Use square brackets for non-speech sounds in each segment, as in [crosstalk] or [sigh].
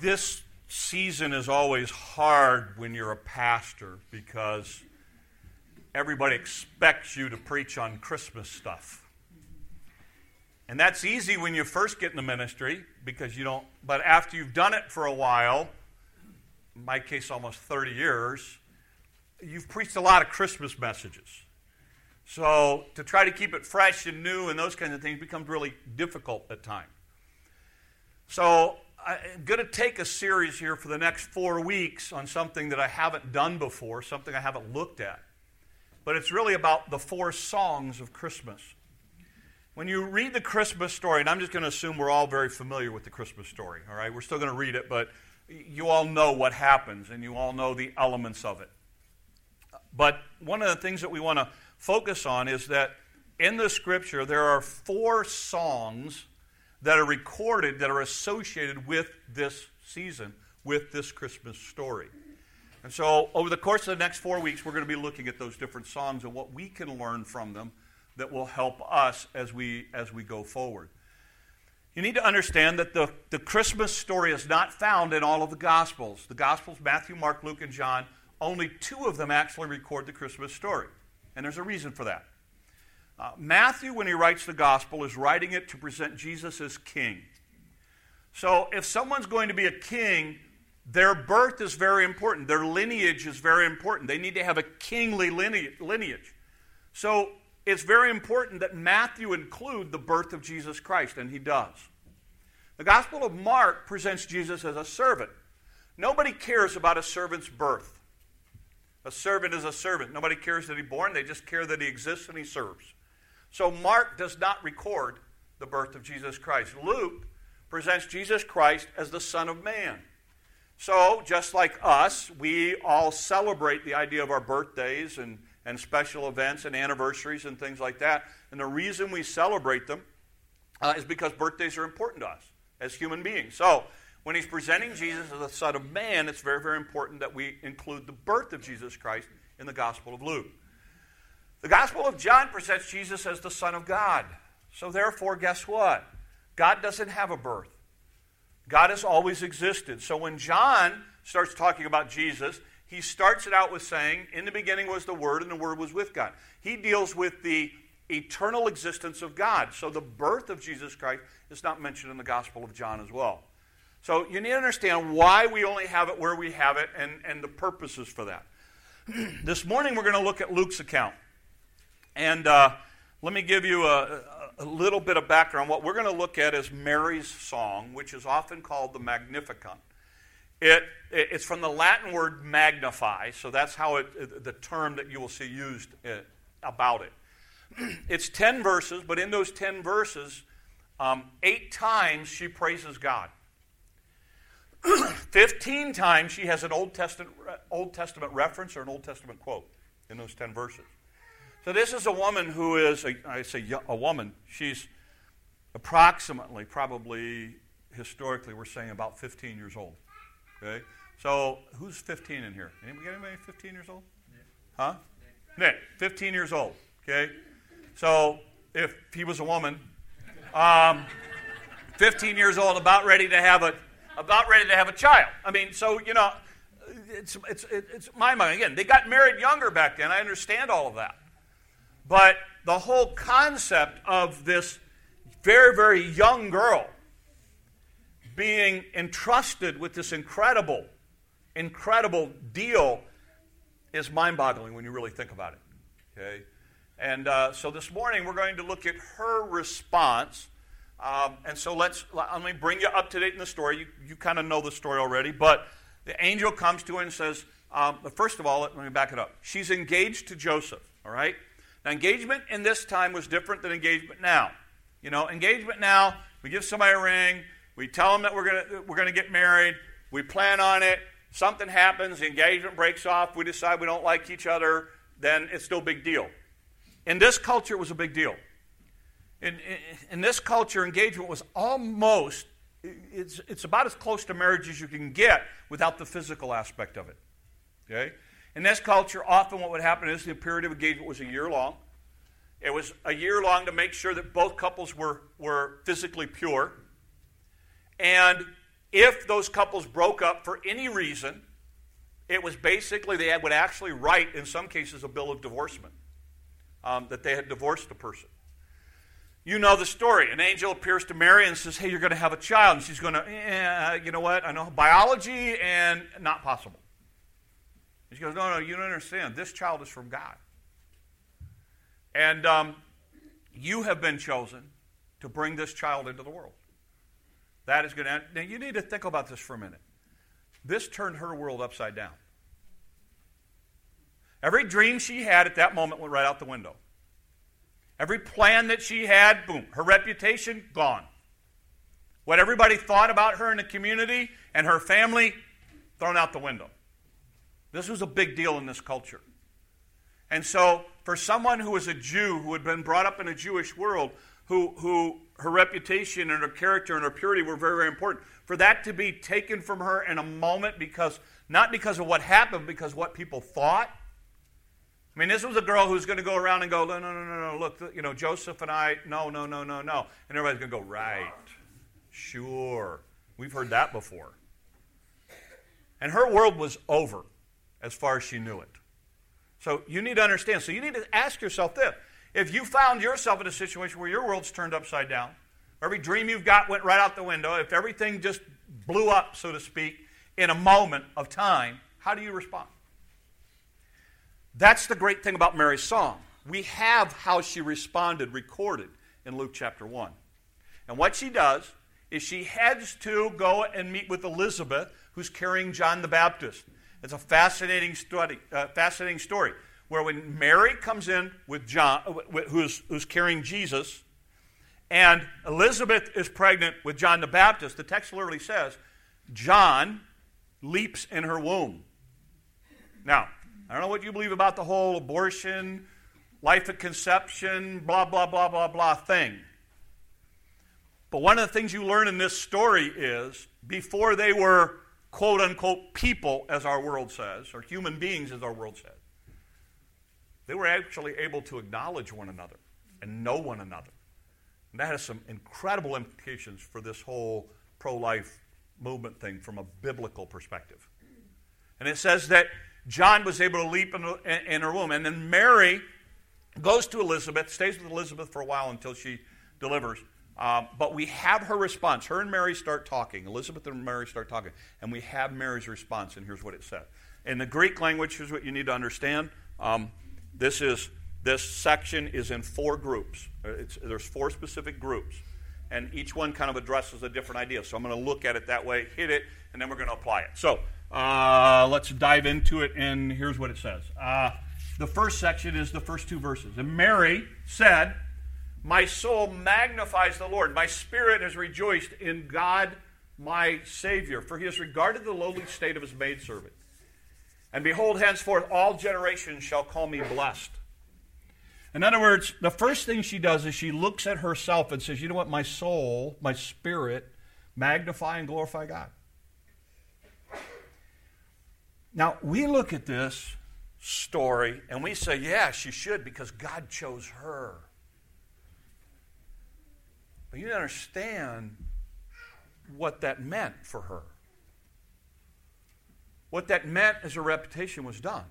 this season is always hard when you're a pastor because everybody expects you to preach on Christmas stuff. And that's easy when you first get in the ministry because you don't, but after you've done it for a while, in my case, almost 30 years, you've preached a lot of Christmas messages. So to try to keep it fresh and new and those kinds of things becomes really difficult at times. So I'm going to take a series here for the next four weeks on something that I haven't done before, something I haven't looked at. But it's really about the four songs of Christmas. When you read the Christmas story, and I'm just going to assume we're all very familiar with the Christmas story, all right? We're still going to read it, but you all know what happens and you all know the elements of it. But one of the things that we want to focus on is that in the scripture there are four songs that are recorded that are associated with this season, with this Christmas story. And so, over the course of the next four weeks, we're going to be looking at those different songs and what we can learn from them that will help us as we, as we go forward. You need to understand that the, the Christmas story is not found in all of the Gospels. The Gospels, Matthew, Mark, Luke, and John, only two of them actually record the Christmas story. And there's a reason for that. Uh, Matthew, when he writes the gospel, is writing it to present Jesus as king. So if someone's going to be a king, their birth is very important. Their lineage is very important. They need to have a kingly lineage. So it's very important that Matthew include the birth of Jesus Christ, and he does. The Gospel of Mark presents Jesus as a servant. Nobody cares about a servant's birth. A servant is a servant. Nobody cares that he's born, they just care that he exists and he serves. So Mark does not record the birth of Jesus Christ. Luke presents Jesus Christ as the Son of Man. So, just like us, we all celebrate the idea of our birthdays and, and special events and anniversaries and things like that. And the reason we celebrate them uh, is because birthdays are important to us as human beings. So, when he's presenting Jesus as the Son of Man, it's very, very important that we include the birth of Jesus Christ in the Gospel of Luke. The Gospel of John presents Jesus as the Son of God. So, therefore, guess what? God doesn't have a birth. God has always existed. So, when John starts talking about Jesus, he starts it out with saying, In the beginning was the Word, and the Word was with God. He deals with the eternal existence of God. So, the birth of Jesus Christ is not mentioned in the Gospel of John as well. So, you need to understand why we only have it where we have it and, and the purposes for that. [clears throat] this morning, we're going to look at Luke's account. And uh, let me give you a, a, little bit of background. What we're going to look at is Mary's song, which is often called the Magnificat. It, it, it's from the Latin word magnify, so that's how it, the term that you will see used uh, about it. [clears throat] It's 10 verses, but in those 10 verses, um, eight times she praises God. [clears throat] 15 times she has an Old Testament, Old Testament reference or an Old Testament quote in those 10 verses. So this is a woman who is, a, I say a woman, she's approximately, probably historically, we're saying about 15 years old. Okay? So who's 15 in here? Anybody, got anybody 15 years old? Huh? Nick, 15 years old. Okay? So if he was a woman, um, 15 years old, about ready to have a, about ready to have a child. I mean, so you know, it's it's it's my mind again. They got married younger back then. I understand all of that. But the whole concept of this very, very young girl being entrusted with this incredible, incredible deal is mind boggling when you really think about it. Okay? And uh, so this morning we're going to look at her response. Um, and so let's let me bring you up to date in the story. You, you kind of know the story already, but the angel comes to her and says, um, first of all, let me back it up. She's engaged to Joseph, all right? Now, engagement in this time was different than engagement now. You know, engagement now, we give somebody a ring, we tell them that we're going we're to get married, we plan on it, something happens, the engagement breaks off, we decide we don't like each other, then it's no big deal. In this culture, it was a big deal. In, in, in this culture, engagement was almost, it's, it's about as close to marriage as you can get without the physical aspect of it. Okay? In this culture, often what would happen is the period of engagement was a year long. It was a year long to make sure that both couples were, were physically pure. And if those couples broke up for any reason, it was basically they would actually write, in some cases, a bill of divorcement um, that they had divorced the person. You know the story. An angel appears to Mary and says, Hey, you're going to have a child. And she's going to, eh, you know what? I know biology and not possible. She goes, No, no, you don't understand. This child is from God. And um, you have been chosen to bring this child into the world. That is going to. Now, you need to think about this for a minute. This turned her world upside down. Every dream she had at that moment went right out the window. Every plan that she had, boom, her reputation, gone. What everybody thought about her in the community and her family, thrown out the window. This was a big deal in this culture. And so, for someone who was a Jew, who had been brought up in a Jewish world, who, who her reputation and her character and her purity were very, very important, for that to be taken from her in a moment because, not because of what happened, because what people thought, I mean, this was a girl who's going to go around and go, no, no, no, no, no, look, you know, Joseph and I, no, no, no, no, no. And everybody's going to go, right, sure. We've heard that before. And her world was over as far as she knew it. So you need to understand. So you need to ask yourself this. If you found yourself in a situation where your world's turned upside down, every dream you've got went right out the window, if everything just blew up, so to speak, in a moment of time, how do you respond? That's the great thing about Mary's song. We have how she responded recorded in Luke chapter 1. And what she does is she heads to go and meet with Elizabeth, who's carrying John the Baptist. It's a fascinating, study, uh, fascinating story where when Mary comes in with John, uh, who's, who's carrying Jesus, and Elizabeth is pregnant with John the Baptist, the text literally says, John leaps in her womb. Now, I don't know what you believe about the whole abortion, life at conception, blah, blah, blah, blah, blah thing. But one of the things you learn in this story is before they were quote unquote people, as our world says, or human beings, as our world says, they were actually able to acknowledge one another and know one another. And that has some incredible implications for this whole pro life movement thing from a biblical perspective. And it says that John was able to leap in, in her womb. And then Mary goes to Elizabeth, stays with Elizabeth for a while until she delivers. Um, but we have her response. Her and Mary start talking. Elizabeth and Mary start talking. And we have Mary's response, and here's what it said. In the Greek language, here's what you need to understand. Um, this is this section is in four groups. Uh, it's, there's four specific groups, and each one kind of addresses a different idea. So I'm going to look at it that way, hit it, and then we're going to apply it. So uh, let's dive into it, and here's what it says. Uh, the first section is the first two verses. And Mary said, My soul magnifies the Lord. My spirit has rejoiced in God my Savior, for he has regarded the lowly state of his maidservant. And behold, henceforth all generations shall call me blessed. In other words, the first thing she does is she looks at herself and says, You know what? My soul, my spirit, magnify and glorify God. Now, we look at this story and we say, yeah, she should because God chose her. But you understand what that meant for her. What that meant as her reputation was done.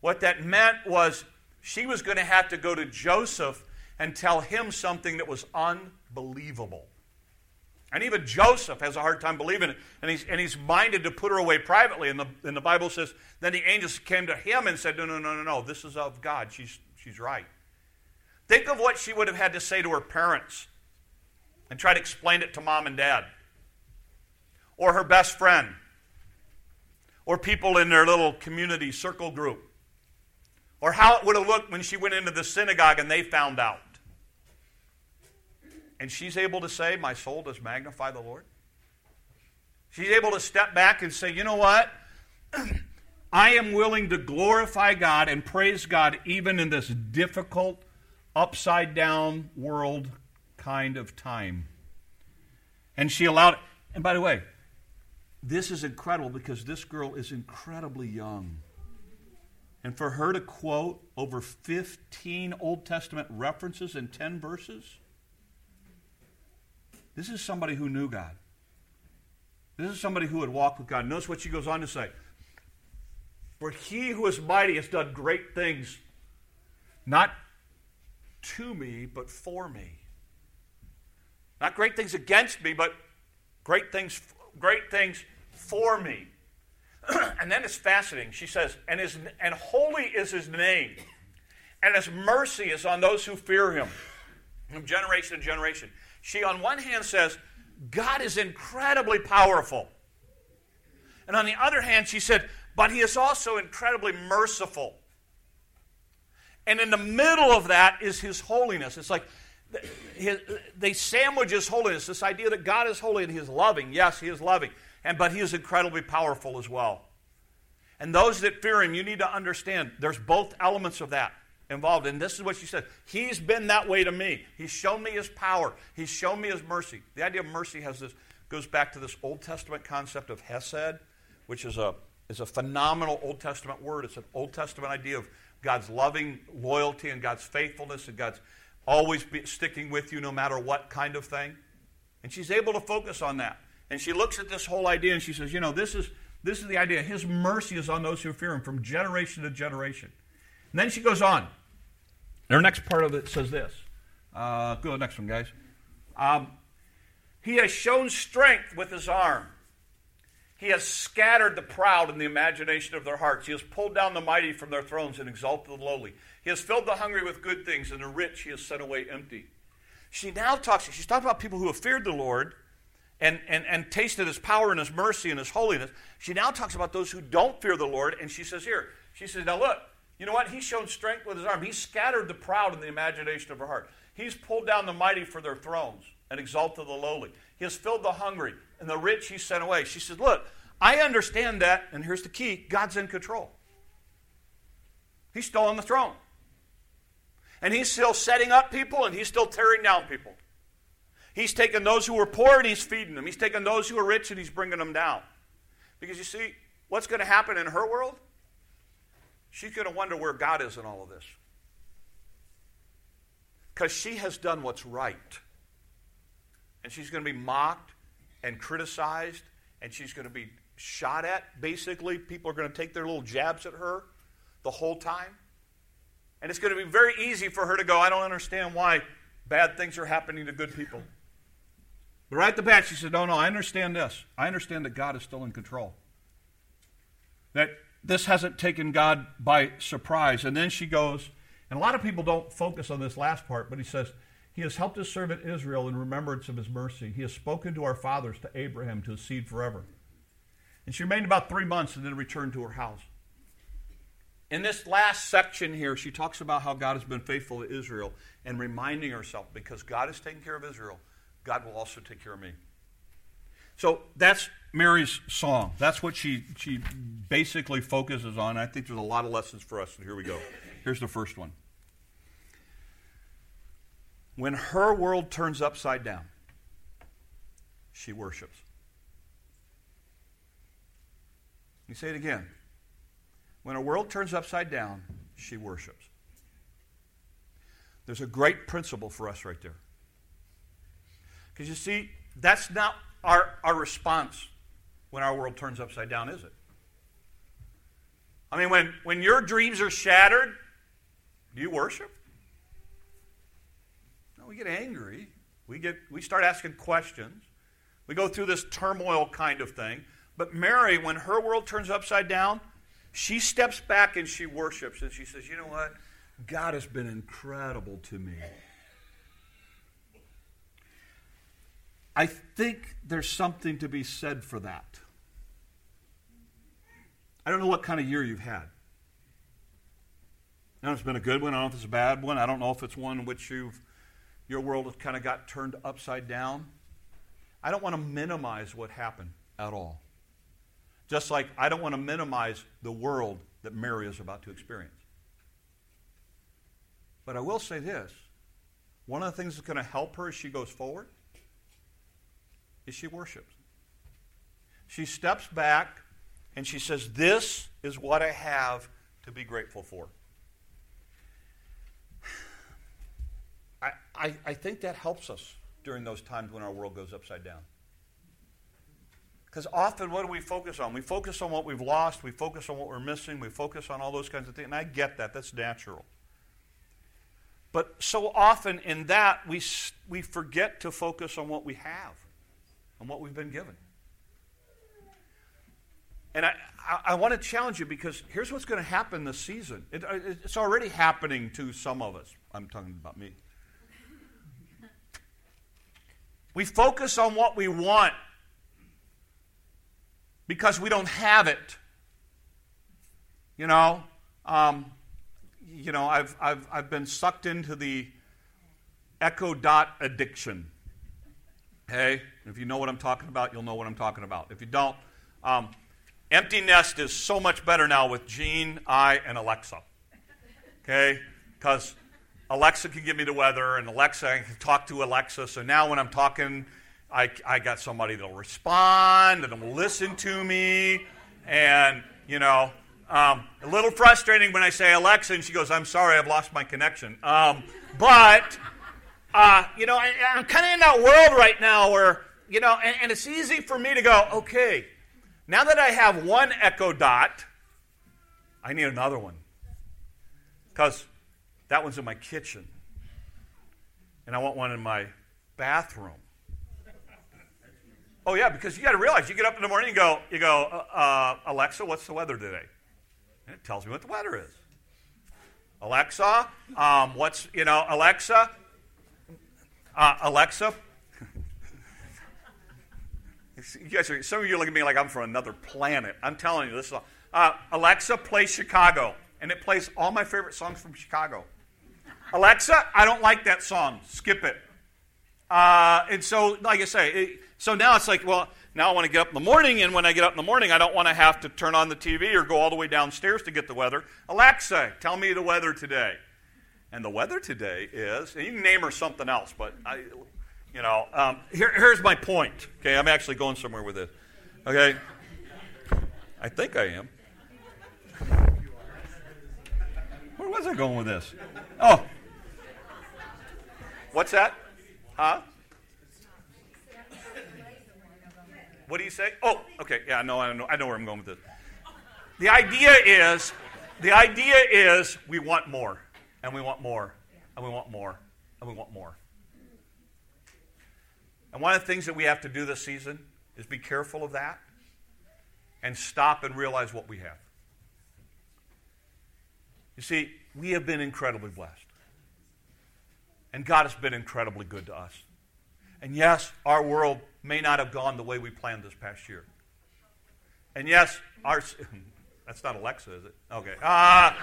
What that meant was she was going to have to go to Joseph and tell him something that was unbelievable. And even Joseph has a hard time believing it. And he's, and he's minded to put her away privately. And the, and the Bible says, then the angels came to him and said, No, no, no, no, no. This is of God. She's, she's right. Think of what she would have had to say to her parents and try to explain it to mom and dad, or her best friend, or people in their little community circle group, or how it would have looked when she went into the synagogue and they found out. And she's able to say, My soul does magnify the Lord. She's able to step back and say, You know what? [clears throat] I am willing to glorify God and praise God even in this difficult, upside down world kind of time. And she allowed it. And by the way, this is incredible because this girl is incredibly young. And for her to quote over 15 Old Testament references in 10 verses, this is somebody who knew God. This is somebody who had walked with God. Notice what she goes on to say. For he who is mighty has done great things, not to me, but for me. Not great things against me, but great things, great things for me. [clears throat] and then it's fascinating. She says, and, his, and holy is his name, and his mercy is on those who fear him from generation to generation. She, on one hand, says, God is incredibly powerful. And on the other hand, she said, but he is also incredibly merciful. And in the middle of that is his holiness. It's like his, they sandwich his holiness, this idea that God is holy and he is loving. Yes, he is loving. And, but he is incredibly powerful as well. And those that fear him, you need to understand there's both elements of that involved. And this is what she said He's been that way to me. He's shown me his power, he's shown me his mercy. The idea of mercy has this goes back to this Old Testament concept of Hesed, which is a, is a phenomenal Old Testament word. It's an Old Testament idea of God's loving loyalty and God's faithfulness and God's always sticking with you no matter what kind of thing. And she's able to focus on that. And she looks at this whole idea and she says, you know, this is, this is the idea. His mercy is on those who fear him from generation to generation. And then she goes on. And Her next part of it says this. Uh, go to the next one, guys. Um, he has shown strength with his arm. He has scattered the proud in the imagination of their hearts. He has pulled down the mighty from their thrones and exalted the lowly. He has filled the hungry with good things, and the rich he has sent away empty. She now talks, she's talking about people who have feared the Lord and, and, and tasted his power and his mercy and his holiness. She now talks about those who don't fear the Lord, and she says here, she says, Now look, you know what? He's shown strength with his arm. He's scattered the proud in the imagination of her heart. He's pulled down the mighty for their thrones and exalted the lowly. He has filled the hungry, and the rich he sent away. She says, Look, I understand that, and here's the key God's in control. He's still on the throne. And he's still setting up people, and he's still tearing down people. He's taking those who are poor and he's feeding them. He's taking those who are rich and he's bringing them down. Because you see, what's going to happen in her world? She's going to wonder where God is in all of this. Because she has done what's right. And she's going to be mocked and criticized, and she's going to be shot at, basically. People are going to take their little jabs at her the whole time. And it's going to be very easy for her to go, I don't understand why bad things are happening to good people. But right at the bat, she said, No, no, I understand this. I understand that God is still in control. That this hasn't taken God by surprise. And then she goes, and a lot of people don't focus on this last part, but he says, He has helped his servant Israel in remembrance of his mercy. He has spoken to our fathers, to Abraham, to his seed forever. And she remained about three months and then returned to her house. In this last section here, she talks about how God has been faithful to Israel and reminding herself because God has taken care of Israel, God will also take care of me. So that's Mary's song. That's what she, she basically focuses on. I think there's a lot of lessons for us, and here we go. Here's the first one. When her world turns upside down, she worships. Let me say it again. When a world turns upside down, she worships. There's a great principle for us right there. Because you see, that's not our, our response when our world turns upside down, is it? I mean, when, when your dreams are shattered, do you worship? Get angry. We, get, we start asking questions. We go through this turmoil kind of thing. But Mary, when her world turns upside down, she steps back and she worships and she says, You know what? God has been incredible to me. I think there's something to be said for that. I don't know what kind of year you've had. I don't know if it's been a good one. I don't know if it's a bad one. I don't know if it's one in which you've, your world kind of got turned upside down. I don't want to minimize what happened at all. Just like I don't want to minimize the world that Mary is about to experience. But I will say this one of the things that's going to help her as she goes forward is she worships. She steps back and she says, This is what I have to be grateful for. I, I, think that helps us during those times when our world goes upside down. Because often, what do we focus on? We focus on what we've lost, we focus on what we're missing, we focus on all those kinds of things. And I get that, that's natural. But so often in that, we, we forget to focus on what we have, on what we've been given. And I, I, I want to challenge you because here's what's going to happen this season. It, uh, it's already happening to some of us. I'm talking about me. We focus on what we want because we don't have it. You know, um, you know, I've, I've, I've been sucked into the echo dot addiction. Hey, if you know what I'm talking about, you'll know what I'm talking about. If you don't, um, Empty Nest is so much better now with Gene, I, and Alexa. Okay? Because Alexa can give me the weather, and Alexa, I can talk to Alexa. So now when I'm talking, I, I got somebody that'll respond and will listen to me. And, you know, um, a little frustrating when I say Alexa, and she goes, I'm sorry, I've lost my connection. Um, but, uh, you know, I, am kind of in that world right now where, you know, and, and it's easy for me to go, okay, now that I have one echo dot, I need another one. Because that one's in my kitchen. And I want one in my bathroom. Oh yeah, because you got to realize you get up in the morning and go, you go, uh, uh, Alexa, what's the weather today? And it tells me what the weather is. Alexa, um, what's you know, Alexa, uh, Alexa, [laughs] you guys are, some of you look at me like I'm from another planet. I'm telling you this. Is, uh, Alexa, play Chicago. And it plays all my favorite songs from Chicago. Alexa, I don't like that song. Skip it. Uh, and so, like I say, it, so now it's like, well, now I want to get up in the morning, and when I get up in the morning, I don't want to have to turn on the TV or go all the way downstairs to get the weather. Alexa, tell me the weather today. And the weather today is, and you can name her something else, but I, you know, um, here, here's my point. Okay, I'm actually going somewhere with this. Okay, I think I am. Where was I going with this? Oh, what's that? Huh? What do you say? Oh, okay. Yeah, no, I know. I know where I'm going with this. The idea is, the idea is, we want more, and we want more, and we want more, and we want more. And one of the things that we have to do this season is be careful of that and stop and realize what we have. You see, we have been incredibly blessed. And God has been incredibly good to us. And yes, our world may not have gone the way we planned this past year. And yes, our. [laughs] That's not Alexa, is it? Okay. Ah.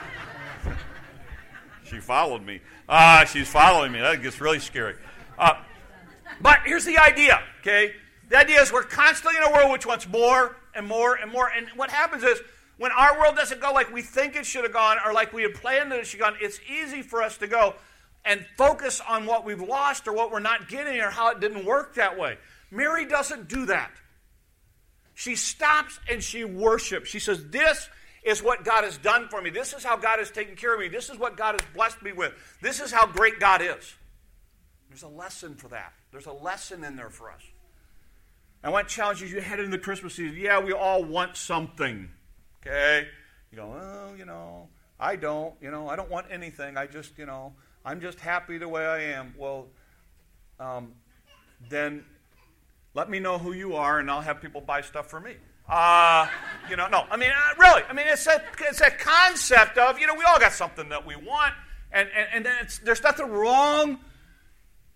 [laughs] she followed me. Ah, she's following me. That gets really scary. Uh, but here's the idea, okay? The idea is we're constantly in a world which wants more and more and more. And what happens is when our world doesn't go like we think it should have gone or like we had planned that it should have gone, it's easy for us to go and focus on what we've lost or what we're not getting or how it didn't work that way. Mary doesn't do that. She stops and she worships. She says, This is what God has done for me. This is how God has taken care of me. This is what God has blessed me with. This is how great God is. There's a lesson for that. There's a lesson in there for us. I want to challenge you as you head into the Christmas season. Yeah, we all want something. Okay? You go, oh, you know, I don't. You know, I don't want anything. I just, you know, I'm just happy the way I am. Well, um, then let me know who you are, and I'll have people buy stuff for me. Uh, you know, no. I mean, uh, really. I mean, it's a, it's a concept of, you know, we all got something that we want, and, and, and then there's nothing wrong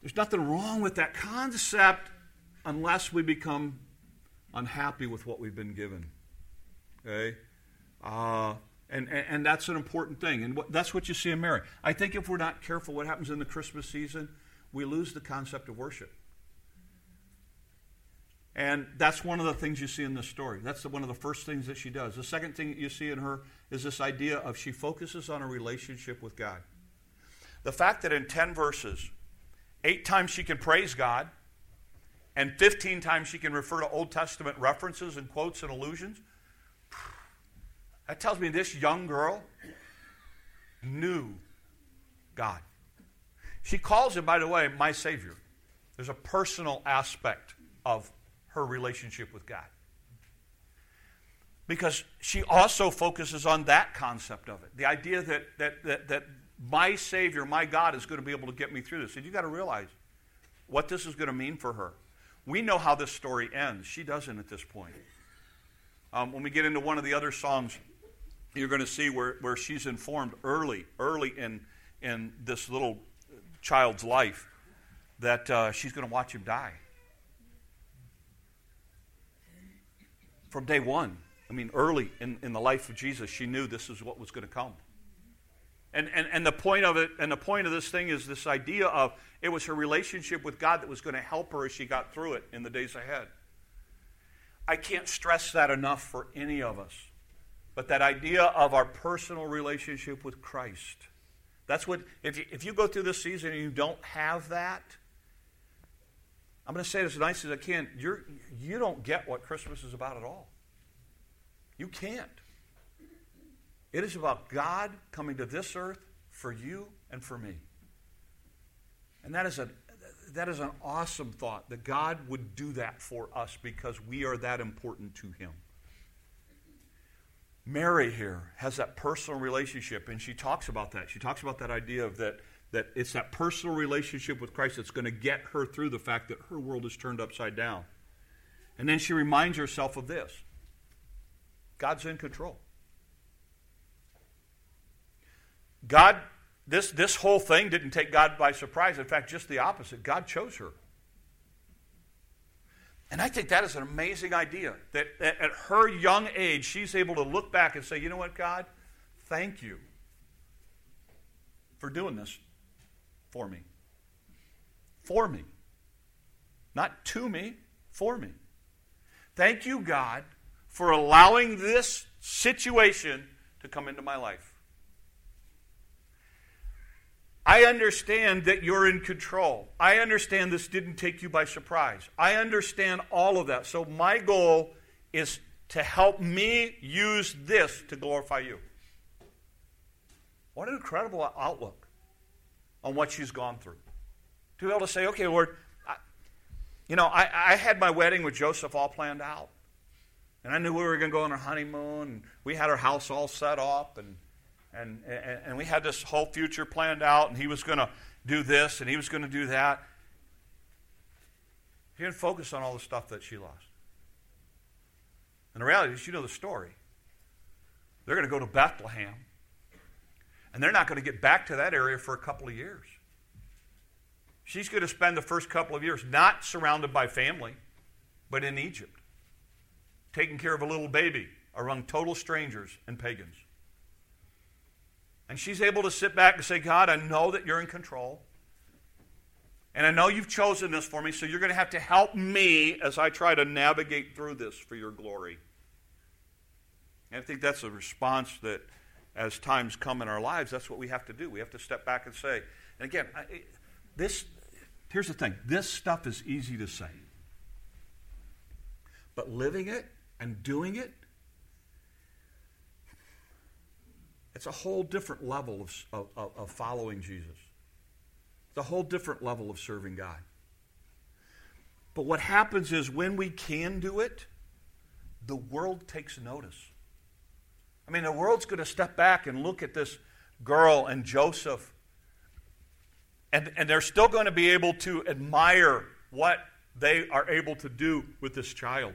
there's nothing wrong with that concept unless we become unhappy with what we've been given. Okay? Uh, and, and, and, that's an important thing. And what, that's what you see in Mary. I think if we're not careful, what happens in the Christmas season, we lose the concept of worship. And that's one of the things you see in this story. That's the, one of the first things that she does. The second thing that you see in her is this idea of she focuses on a relationship with God. The fact that in 10 verses, Eight times she can praise God, and 15 times she can refer to Old Testament references and quotes and allusions. That tells me this young girl knew God. She calls him, by the way, my Savior. There's a personal aspect of her relationship with God. because she also focuses on that concept of it the idea that, that, that, that my Savior, my God, is going to be able to get me through this. And you've got to realize what this is going to mean for her. We know how this story ends. She doesn't at this point. Um, when we get into one of the other songs, you're going to see where, where she's informed early, early in, in this little child's life that uh, she's going to watch him die. From day one. I mean, early in, in the life of Jesus, she knew this is what was going to come. And, and, and the point of it, and the point of this thing is this idea of it was her relationship with God that was going to help her as she got through it in the days ahead. I can't stress that enough for any of us. But that idea of our personal relationship with Christ. That's what, if you, if you go through this season and you don't have that, I'm going to say it as nice as I can. You're, you don't get what Christmas is about at all. You can't. It is about God coming to this earth for you and for me. And that is, a, that is an awesome thought that God would do that for us because we are that important to Him. Mary here has that personal relationship, and she talks about that. She talks about that idea of that, that it's that personal relationship with Christ that's going to get her through the fact that her world is turned upside down. And then she reminds herself of this God's in control. God, this, this whole thing didn't take God by surprise. In fact, just the opposite. God chose her. And I think that is an amazing idea that at her young age, she's able to look back and say, you know what, God? Thank you for doing this for me. For me. Not to me, for me. Thank you, God, for allowing this situation to come into my life. I understand that you're in control. I understand this didn't take you by surprise. I understand all of that. So, my goal is to help me use this to glorify you. What an incredible outlook on what she's gone through. To be able to say, okay, Lord, I, you know, I, I had my wedding with Joseph all planned out. And I knew we were going to go on our honeymoon, and we had our house all set up, and and, and, and we had this whole future planned out, and he was going to do this, and he was going to do that. He didn't focus on all the stuff that she lost. And the reality is, you know the story. They're going to go to Bethlehem, and they're not going to get back to that area for a couple of years. She's going to spend the first couple of years not surrounded by family, but in Egypt, taking care of a little baby among total strangers and pagans. And she's able to sit back and say, God, I know that you're in control. And I know you've chosen this for me, so you're going to have to help me as I try to navigate through this for your glory. And I think that's a response that, as times come in our lives, that's what we have to do. We have to step back and say, and again, I, this, here's the thing this stuff is easy to say. But living it and doing it It's a whole different level of, of, of following Jesus. It's a whole different level of serving God. But what happens is when we can do it, the world takes notice. I mean, the world's going to step back and look at this girl and Joseph, and, and they're still going to be able to admire what they are able to do with this child.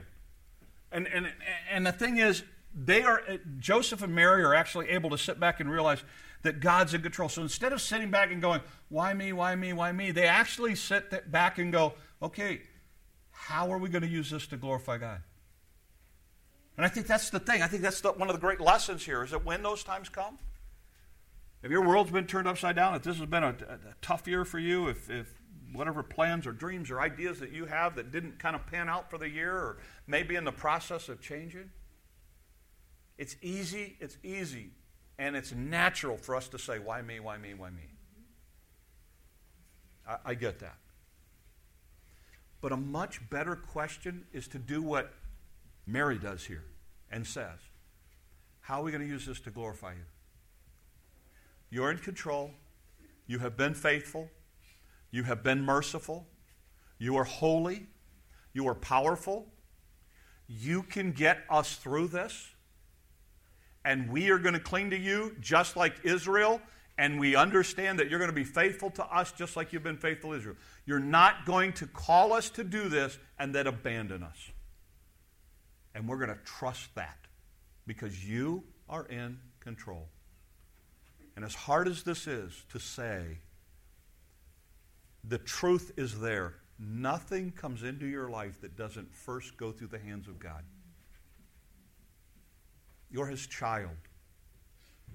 And, and, and the thing is, they are uh, Joseph and Mary are actually able to sit back and realize that God's in control. So instead of sitting back and going, "Why me? Why me? Why me?" they actually sit back and go, "Okay, how are we going to use this to glorify God?" And I think that's the thing. I think that's the, one of the great lessons here is that when those times come, if your world's been turned upside down, if this has been a, a, a tough year for you, if, if whatever plans or dreams or ideas that you have that didn't kind of pan out for the year or maybe in the process of changing, it's easy, it's easy, and it's natural for us to say, why me, why me, why me? I, I get that. But a much better question is to do what Mary does here and says How are we going to use this to glorify you? You're in control. You have been faithful. You have been merciful. You are holy. You are powerful. You can get us through this. And we are going to cling to you just like Israel, and we understand that you're going to be faithful to us just like you've been faithful to Israel. You're not going to call us to do this and then abandon us. And we're going to trust that because you are in control. And as hard as this is to say, the truth is there. Nothing comes into your life that doesn't first go through the hands of God. You're his child.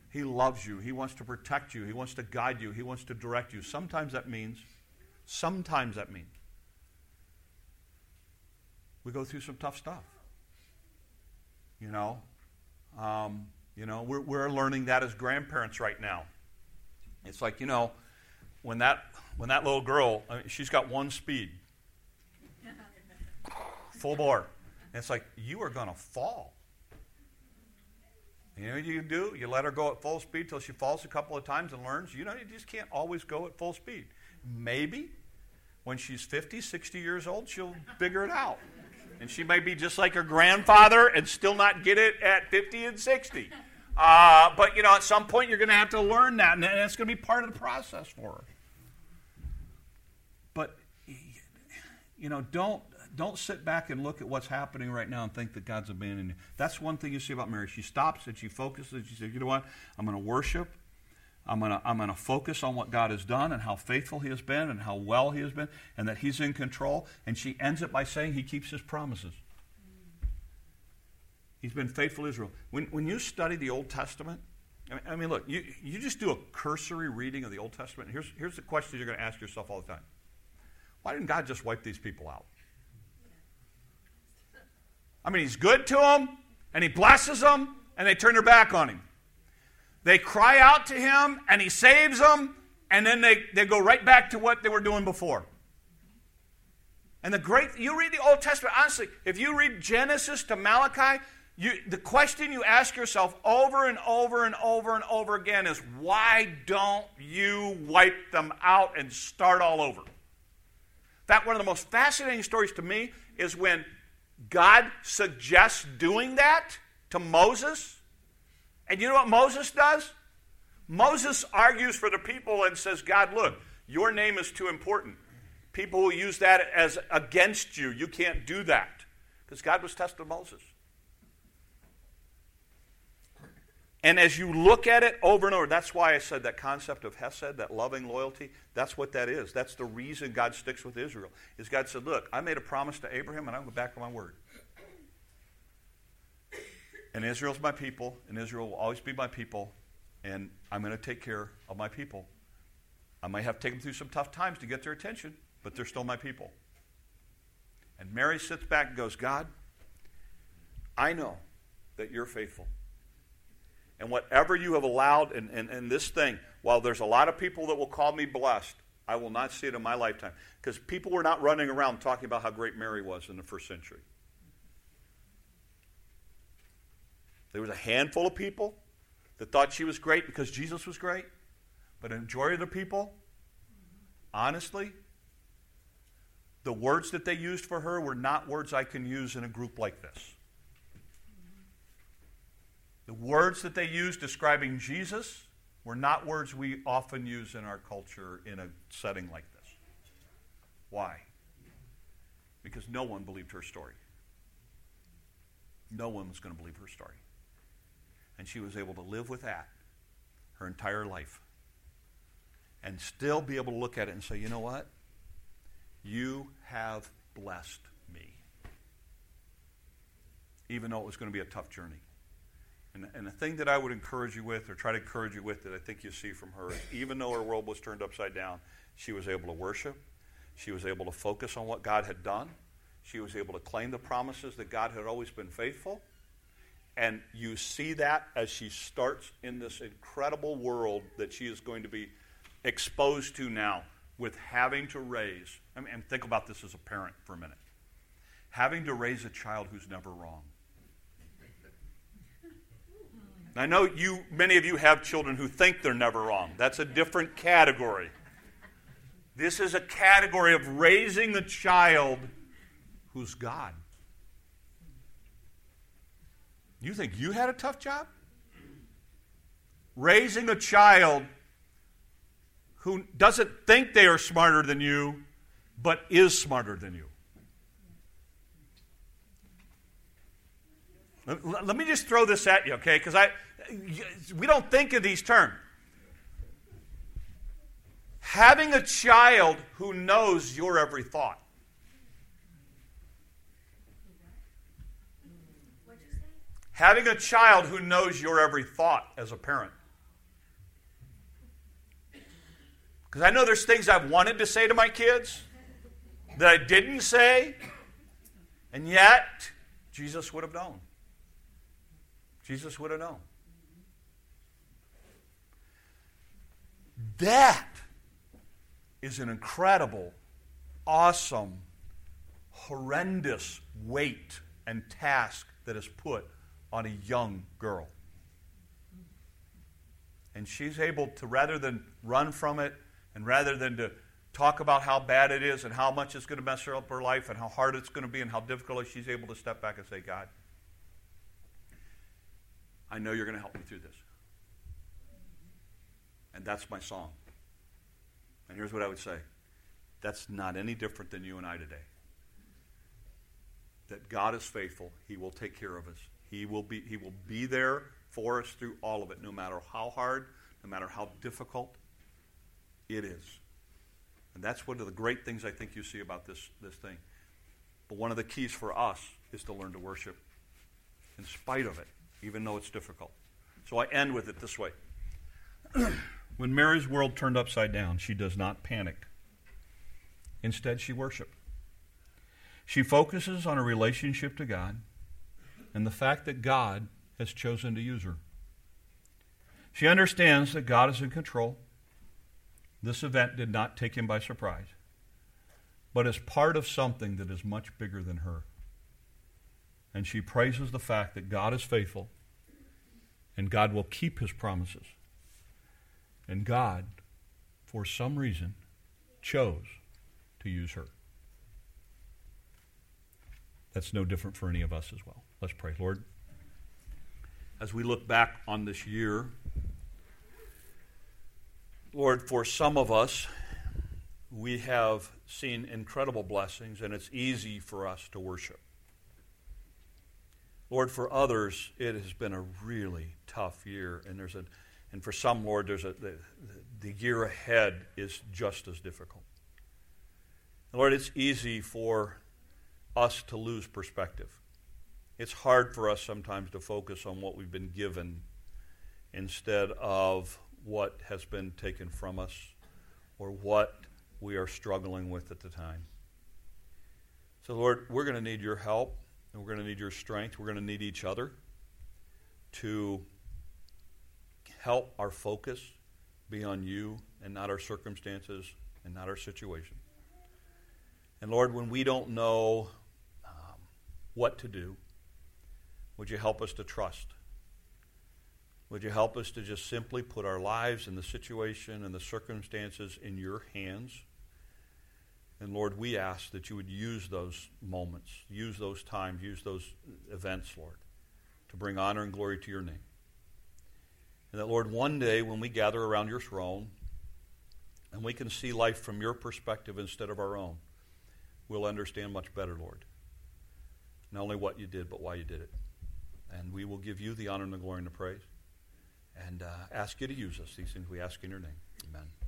He loves you. He wants to protect you. He wants to guide you. He wants to direct you. Sometimes that means, sometimes that means, we go through some tough stuff. You know, um, you know, we're, we're learning that as grandparents right now. It's like, you know, when that, when that little girl, I mean, she's got one speed, [laughs] full bore. And it's like, you are going to fall. You know what you do? You let her go at full speed till she falls a couple of times and learns. You know, you just can't always go at full speed. Maybe when she's 50, 60 years old, she'll figure it out. And she may be just like her grandfather and still not get it at 50 and 60. Uh, but, you know, at some point you're going to have to learn that, and it's going to be part of the process for her. But, you know, don't don't sit back and look at what's happening right now and think that God's abandoning you. That's one thing you see about Mary. She stops and she focuses and she says, you know what? I'm going to worship. I'm going to I'm going to focus on what God has done and how faithful He has been and how well He has been and that He's in control. And she ends it by saying He keeps His promises. He's been faithful to Israel. When, when you study the Old Testament, I mean, I mean, look, you, you just do a cursory reading of the Old Testament. Here's, here's the question you're going to ask yourself all the time Why didn't God just wipe these people out? I mean, he's good to them, and he blesses them, and they turn their back on him. They cry out to him, and he saves them, and then they, they go right back to what they were doing before. And the great, you read the Old Testament, honestly, if you read Genesis to Malachi, you, the question you ask yourself over and over and over and over again is why don't you wipe them out and start all over? In fact, one of the most fascinating stories to me is when God suggests doing that to Moses. And you know what Moses does? Moses argues for the people and says, God, look, your name is too important. People will use that as against you. You can't do that. Because God was testing Moses. And as you look at it over and over, that's why I said that concept of Hesed, that loving loyalty, that's what that is. That's the reason God sticks with Israel. Is God said, Look, I made a promise to Abraham and I'm going to back on my word. And Israel's my people, and Israel will always be my people, and I'm going to take care of my people. I might have to take them through some tough times to get their attention, but they're still my people. And Mary sits back and goes, God, I know that you're faithful. And whatever you have allowed in, in, in, this thing, while there's a lot of people that will call me blessed, I will not see it in my lifetime. Because people were not running around talking about how great Mary was in the first century. There was a handful of people that thought she was great because Jesus was great. But a majority of the people, honestly, the words that they used for her were not words I can use in a group like this. The words that they used describing Jesus were not words we often use in our culture in a setting like this. Why? Because no one believed her story. No one was going to believe her story. And she was able to live with that her entire life and still be able to look at it and say, you know what? You have blessed me. Even though it was going to be a tough journey. And, and the thing that I would encourage you with, or try to encourage you with, that I think you see from her, even though her world was turned upside down, she was able to worship. She was able to focus on what God had done. She was able to claim the promises that God had always been faithful. And you see that as she starts in this incredible world that she is going to be exposed to now with having to raise. I mean, think about this as a parent for a minute. Having to raise a child who's never wrong. I know you, many of you have children who think they're never wrong. That's a different category. This is a category of raising the child who's God. You think you had a tough job? raising a child who doesn't think they are smarter than you, but is smarter than you. Let me just throw this at you, okay? Because I, we don't think of these terms. Having a child who knows your every thought. Having a child who knows your every thought as a parent. Because I know there's things I've wanted to say to my kids that I didn't say, and yet Jesus would have known. Jesus would have known. That is an incredible, awesome, horrendous weight and task that is put on a young girl. And she's able to, rather than run from it, and rather than to talk about how bad it is and how much it's going to mess her up her life and how hard it's going to be and how difficult it is, she's able to step back and say, God, I know you're going to help me through this. And that's my song. And here's what I would say that's not any different than you and I today. That God is faithful, He will take care of us. He will be, he will be there for us through all of it, no matter how hard, no matter how difficult it is. And that's one of the great things I think you see about this, this thing. But one of the keys for us is to learn to worship in spite of it, even though it's difficult. So I end with it this way. [clears throat] when Mary's world turned upside down, she does not panic. Instead, she worships. She focuses on a relationship to God and the fact that God has chosen to use her. She understands that God is in control. This event did not take him by surprise, but is part of something that is much bigger than her. And she praises the fact that God is faithful and God will keep his promises. And God, for some reason, chose to use her. That's no different for any of us as well. Let's pray. Lord, as we look back on this year, Lord, for some of us, we have seen incredible blessings, and it's easy for us to worship. Lord, for others, it has been a really tough year, and there's a, and for some, Lord, there's a the, the year ahead is just as difficult. Lord, it's easy for us to lose perspective it's hard for us sometimes to focus on what we've been given instead of what has been taken from us or what we are struggling with at the time. So, Lord, we're going to need your help and we're going to need your strength. We're going to need each other to help our focus be on you and not our circumstances and not our situation. And Lord, when we don't know um, what to do, would you help us to trust? Would you help us to just simply put our lives and the situation and the circumstances in your hands? And Lord, we ask that you would use those moments, use those times, use those events, Lord, to bring honor and glory to your name. And that, Lord, one day when we gather around your throne and we can see life from your perspective instead of our own, we'll understand much better, Lord. Not only what you did, but why you did it. And we will give you the honor and the glory and the praise and uh, ask you to use us. These things we ask in your name. Amen.